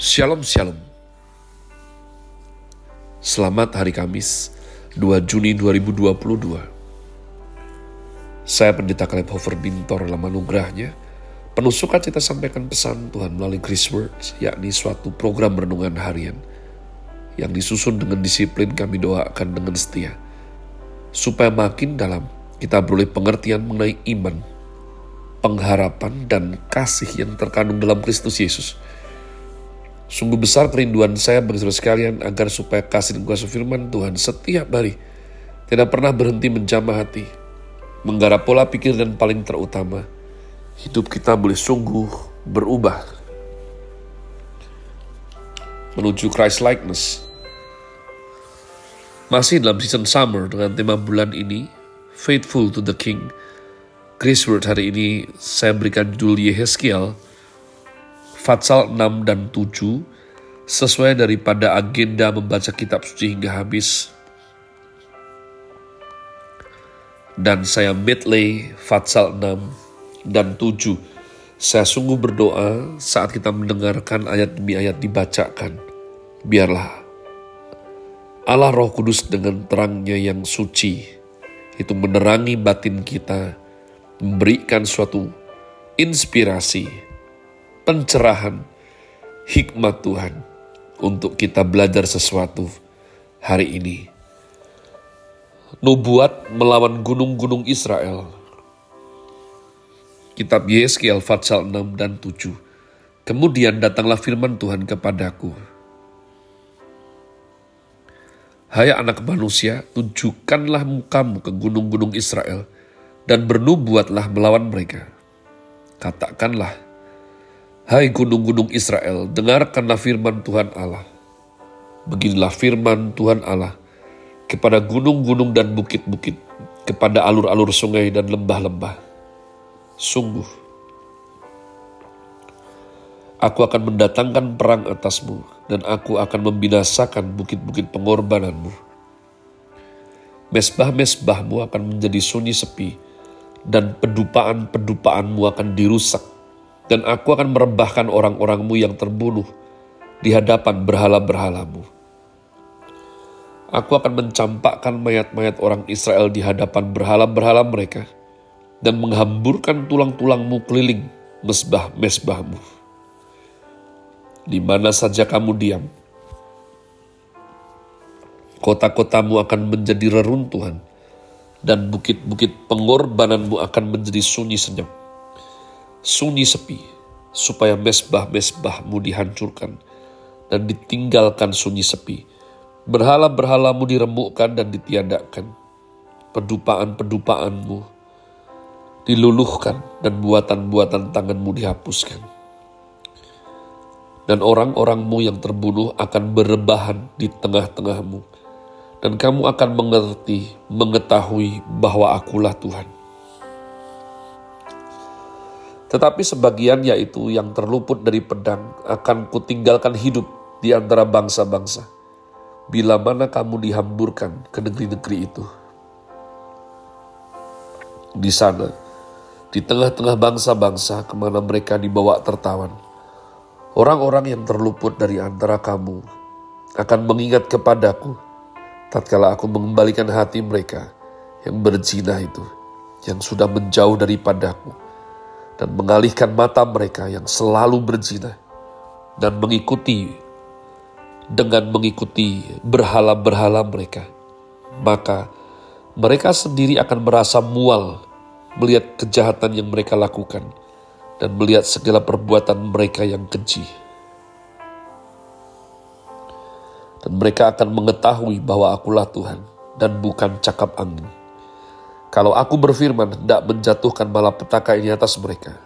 Shalom Shalom. Selamat hari Kamis 2 Juni 2022 Saya Pendeta Kaleb Hofer Bintor dalam anugerahnya Penuh sukacita sampaikan pesan Tuhan melalui Grace Words yakni suatu program renungan harian yang disusun dengan disiplin kami doakan dengan setia supaya makin dalam kita beroleh pengertian mengenai iman, pengharapan, dan kasih yang terkandung dalam Kristus Yesus Sungguh besar kerinduan saya bagi saudara sekalian agar supaya kasih dan kuasa firman Tuhan setiap hari tidak pernah berhenti menjamah hati, menggarap pola pikir dan paling terutama, hidup kita boleh sungguh berubah menuju Christ likeness. Masih dalam season summer dengan tema bulan ini, Faithful to the King. Grace Word hari ini saya berikan judul Yehezkiel Fatsal 6 dan 7 sesuai daripada agenda membaca kitab suci hingga habis. Dan saya medley Fatsal 6 dan 7. Saya sungguh berdoa saat kita mendengarkan ayat demi ayat dibacakan. Biarlah Allah Roh Kudus dengan terangnya yang suci itu menerangi batin kita, memberikan suatu inspirasi pencerahan, hikmat Tuhan untuk kita belajar sesuatu hari ini. Nubuat melawan gunung-gunung Israel. Kitab Yeskiel Fatsal 6 dan 7. Kemudian datanglah firman Tuhan kepadaku. Hai anak manusia, tunjukkanlah mukamu ke gunung-gunung Israel dan bernubuatlah melawan mereka. Katakanlah, Hai gunung-gunung Israel, dengarkanlah firman Tuhan Allah. Beginilah firman Tuhan Allah kepada gunung-gunung dan bukit-bukit, kepada alur-alur sungai dan lembah-lembah. Sungguh, aku akan mendatangkan perang atasmu, dan aku akan membinasakan bukit-bukit pengorbananmu. Mesbah-mesbahmu akan menjadi sunyi sepi, dan pedupaan-pedupaanmu akan dirusak dan aku akan merebahkan orang-orangmu yang terbunuh di hadapan berhala-berhalamu. Aku akan mencampakkan mayat-mayat orang Israel di hadapan berhala-berhala mereka dan menghamburkan tulang-tulangmu keliling mesbah-mesbahmu. Di mana saja kamu diam, kota-kotamu akan menjadi reruntuhan dan bukit-bukit pengorbananmu akan menjadi sunyi senyap sunyi sepi, supaya mesbah-mesbahmu dihancurkan dan ditinggalkan sunyi sepi. Berhala-berhalamu diremukkan dan ditiadakan. Pedupaan-pedupaanmu diluluhkan dan buatan-buatan tanganmu dihapuskan. Dan orang-orangmu yang terbunuh akan berebahan di tengah-tengahmu. Dan kamu akan mengerti, mengetahui bahwa akulah Tuhan. Tetapi sebagian yaitu yang terluput dari pedang akan kutinggalkan hidup di antara bangsa-bangsa. Bila mana kamu dihamburkan ke negeri-negeri itu. Di sana, di tengah-tengah bangsa-bangsa ke mana mereka dibawa tertawan. Orang-orang yang terluput dari antara kamu akan mengingat kepadaku tatkala aku mengembalikan hati mereka yang berzina itu, yang sudah menjauh daripadaku dan mengalihkan mata mereka yang selalu berzina dan mengikuti dengan mengikuti berhala-berhala mereka. Maka mereka sendiri akan merasa mual melihat kejahatan yang mereka lakukan dan melihat segala perbuatan mereka yang keji. Dan mereka akan mengetahui bahwa akulah Tuhan dan bukan cakap angin. Kalau aku berfirman, tidak menjatuhkan malapetaka ini atas mereka.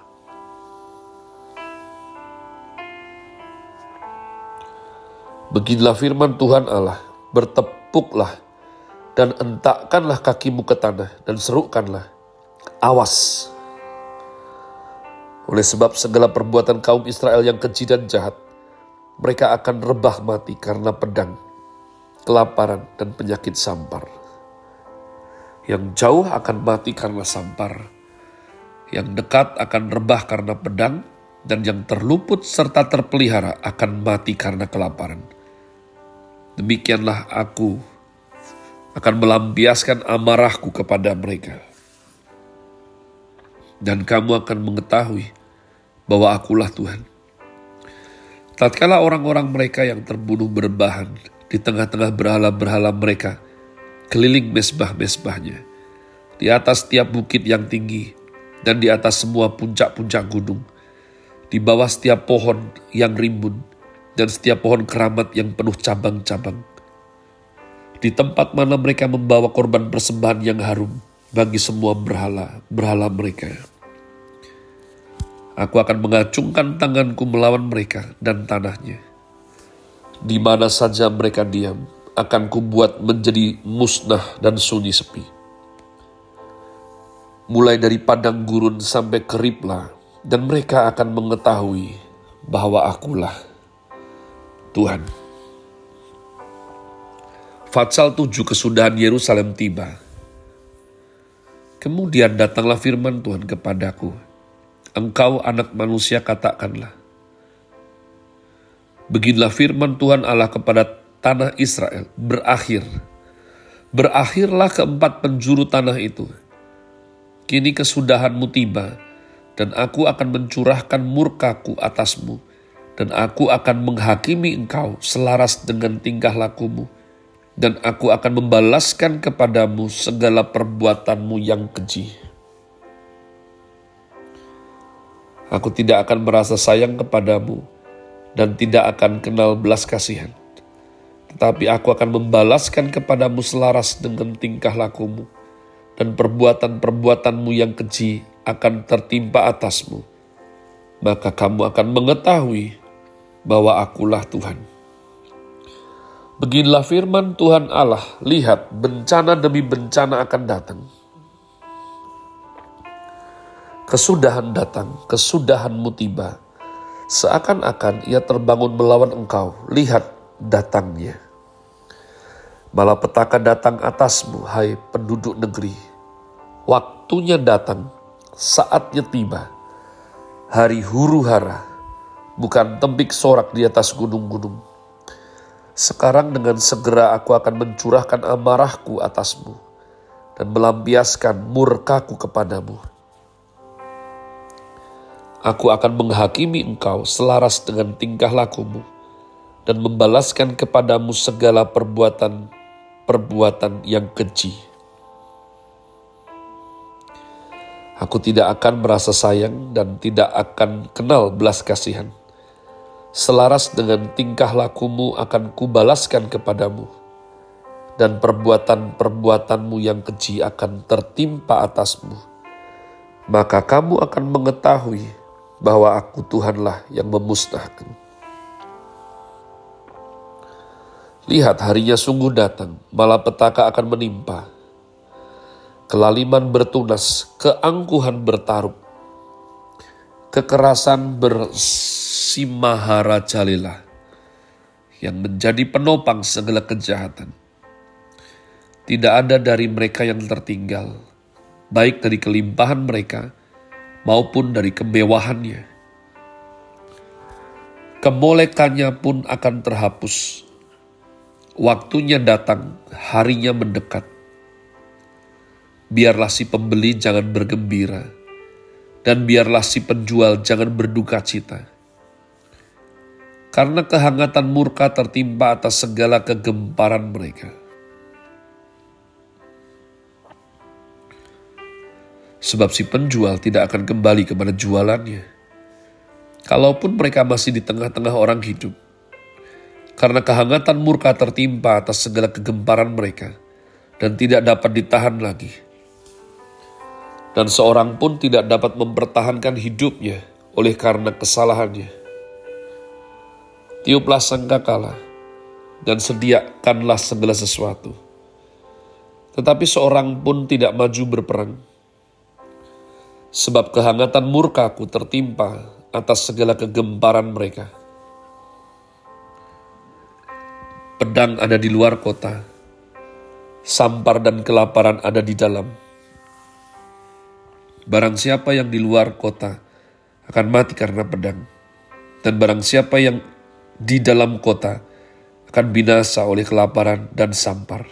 Beginilah firman Tuhan Allah, bertepuklah dan entakkanlah kakimu ke tanah dan serukanlah, awas. Oleh sebab segala perbuatan kaum Israel yang keji dan jahat, mereka akan rebah mati karena pedang, kelaparan, dan penyakit sampar. Yang jauh akan mati karena sampar. Yang dekat akan rebah karena pedang, dan yang terluput serta terpelihara akan mati karena kelaparan. Demikianlah aku akan melampiaskan amarahku kepada mereka. Dan kamu akan mengetahui bahwa akulah Tuhan. Tatkala orang-orang mereka yang terbunuh berbahan di tengah-tengah berhala-berhala mereka, keliling mesbah-mesbahnya, di atas tiap bukit yang tinggi, dan di atas semua puncak-puncak gunung, di bawah setiap pohon yang rimbun dan setiap pohon keramat yang penuh cabang-cabang. Di tempat mana mereka membawa korban persembahan yang harum bagi semua berhala, berhala mereka. Aku akan mengacungkan tanganku melawan mereka dan tanahnya. Di mana saja mereka diam, akan kubuat menjadi musnah dan sunyi sepi. Mulai dari padang gurun sampai ke Riblah, dan mereka akan mengetahui bahwa akulah Tuhan. Fatsal 7 kesudahan Yerusalem tiba. Kemudian datanglah firman Tuhan kepadaku. Engkau anak manusia katakanlah. Beginilah firman Tuhan Allah kepada tanah Israel. Berakhir. Berakhirlah keempat penjuru tanah itu. Kini kesudahanmu tiba dan aku akan mencurahkan murkaku atasmu, dan aku akan menghakimi engkau selaras dengan tingkah lakumu, dan aku akan membalaskan kepadamu segala perbuatanmu yang keji. Aku tidak akan merasa sayang kepadamu, dan tidak akan kenal belas kasihan. Tetapi aku akan membalaskan kepadamu selaras dengan tingkah lakumu, dan perbuatan-perbuatanmu yang keji akan tertimpa atasmu, maka kamu akan mengetahui bahwa akulah Tuhan. Beginilah firman Tuhan Allah, lihat bencana demi bencana akan datang. Kesudahan datang, kesudahanmu tiba. Seakan-akan ia terbangun melawan engkau, lihat datangnya. Malapetaka datang atasmu, hai penduduk negeri. Waktunya datang, saatnya tiba. Hari huru hara, bukan tembik sorak di atas gunung-gunung. Sekarang dengan segera aku akan mencurahkan amarahku atasmu dan melampiaskan murkaku kepadamu. Aku akan menghakimi engkau selaras dengan tingkah lakumu dan membalaskan kepadamu segala perbuatan-perbuatan yang keji. Aku tidak akan merasa sayang dan tidak akan kenal belas kasihan. Selaras dengan tingkah lakumu akan kubalaskan kepadamu, dan perbuatan-perbuatanmu yang keji akan tertimpa atasmu. Maka kamu akan mengetahui bahwa aku Tuhanlah yang memusnahkan. Lihat harinya sungguh datang, malapetaka akan menimpa kelaliman bertunas, keangkuhan bertarup, kekerasan bersimahara jalilah, yang menjadi penopang segala kejahatan. Tidak ada dari mereka yang tertinggal, baik dari kelimpahan mereka maupun dari kemewahannya. Kemolekannya pun akan terhapus. Waktunya datang, harinya mendekat biarlah si pembeli jangan bergembira, dan biarlah si penjual jangan berduka cita. Karena kehangatan murka tertimpa atas segala kegemparan mereka. Sebab si penjual tidak akan kembali kepada jualannya. Kalaupun mereka masih di tengah-tengah orang hidup. Karena kehangatan murka tertimpa atas segala kegemparan mereka dan tidak dapat ditahan lagi dan seorang pun tidak dapat mempertahankan hidupnya oleh karena kesalahannya. Tiuplah sangkakala dan sediakanlah segala sesuatu. Tetapi seorang pun tidak maju berperang. Sebab kehangatan murkaku tertimpa atas segala kegemparan mereka. Pedang ada di luar kota, sampar dan kelaparan ada di dalam Barang siapa yang di luar kota akan mati karena pedang. Dan barang siapa yang di dalam kota akan binasa oleh kelaparan dan sampar.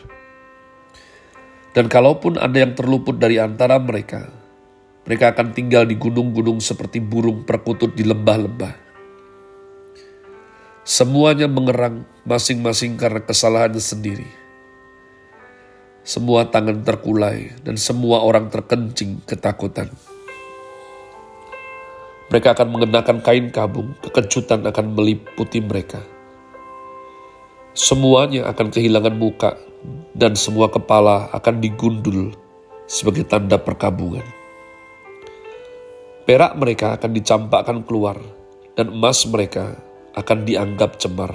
Dan kalaupun ada yang terluput dari antara mereka, mereka akan tinggal di gunung-gunung seperti burung perkutut di lembah-lembah. Semuanya mengerang masing-masing karena kesalahannya sendiri. Semua tangan terkulai dan semua orang terkencing ketakutan. Mereka akan mengenakan kain kabung, kekejutan akan meliputi mereka. Semuanya akan kehilangan muka, dan semua kepala akan digundul sebagai tanda perkabungan. Perak mereka akan dicampakkan keluar, dan emas mereka akan dianggap cemar.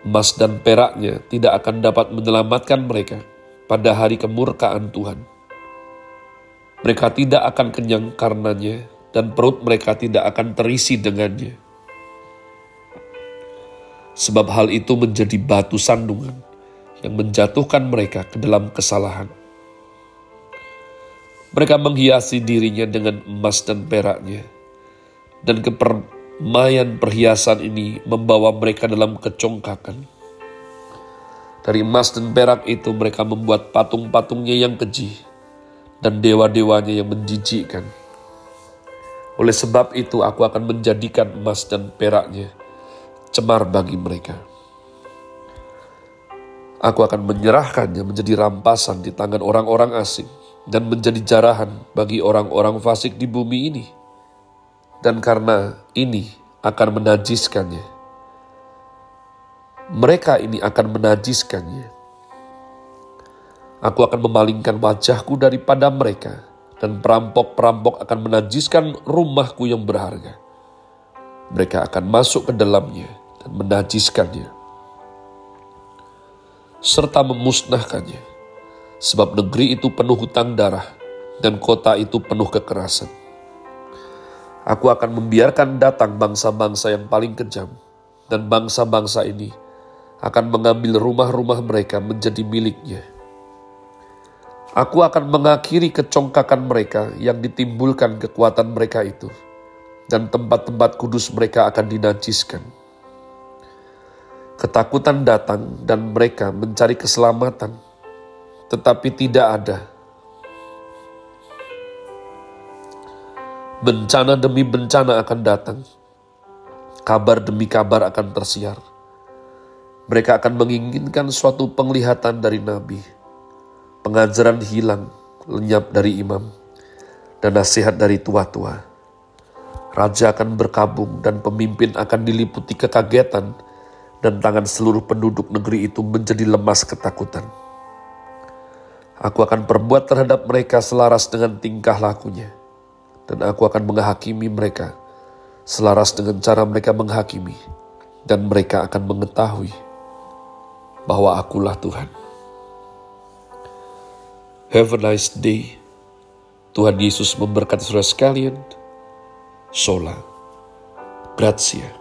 Emas dan peraknya tidak akan dapat menyelamatkan mereka pada hari kemurkaan Tuhan. Mereka tidak akan kenyang karenanya, dan perut mereka tidak akan terisi dengannya. Sebab hal itu menjadi batu sandungan yang menjatuhkan mereka ke dalam kesalahan. Mereka menghiasi dirinya dengan emas dan peraknya, dan kepermaian perhiasan ini membawa mereka dalam kecongkakan. Dari emas dan perak itu mereka membuat patung-patungnya yang keji, dan dewa-dewanya yang menjijikkan. Oleh sebab itu aku akan menjadikan emas dan peraknya cemar bagi mereka. Aku akan menyerahkannya menjadi rampasan di tangan orang-orang asing dan menjadi jarahan bagi orang-orang fasik di bumi ini. Dan karena ini akan menajiskannya. Mereka ini akan menajiskannya. Aku akan memalingkan wajahku daripada mereka dan perampok-perampok akan menajiskan rumahku yang berharga. Mereka akan masuk ke dalamnya dan menajiskannya, serta memusnahkannya, sebab negeri itu penuh hutang darah dan kota itu penuh kekerasan. Aku akan membiarkan datang bangsa-bangsa yang paling kejam, dan bangsa-bangsa ini akan mengambil rumah-rumah mereka menjadi miliknya Aku akan mengakhiri kecongkakan mereka yang ditimbulkan kekuatan mereka itu, dan tempat-tempat kudus mereka akan dinajiskan. Ketakutan datang dan mereka mencari keselamatan, tetapi tidak ada. Bencana demi bencana akan datang, kabar demi kabar akan tersiar. Mereka akan menginginkan suatu penglihatan dari nabi pengajaran hilang, lenyap dari imam, dan nasihat dari tua-tua. Raja akan berkabung dan pemimpin akan diliputi kekagetan dan tangan seluruh penduduk negeri itu menjadi lemas ketakutan. Aku akan perbuat terhadap mereka selaras dengan tingkah lakunya, dan aku akan menghakimi mereka selaras dengan cara mereka menghakimi, dan mereka akan mengetahui bahwa akulah Tuhan. Have a nice day. Tuhan Yesus memberkati saudara sekalian. Sola. Grazie.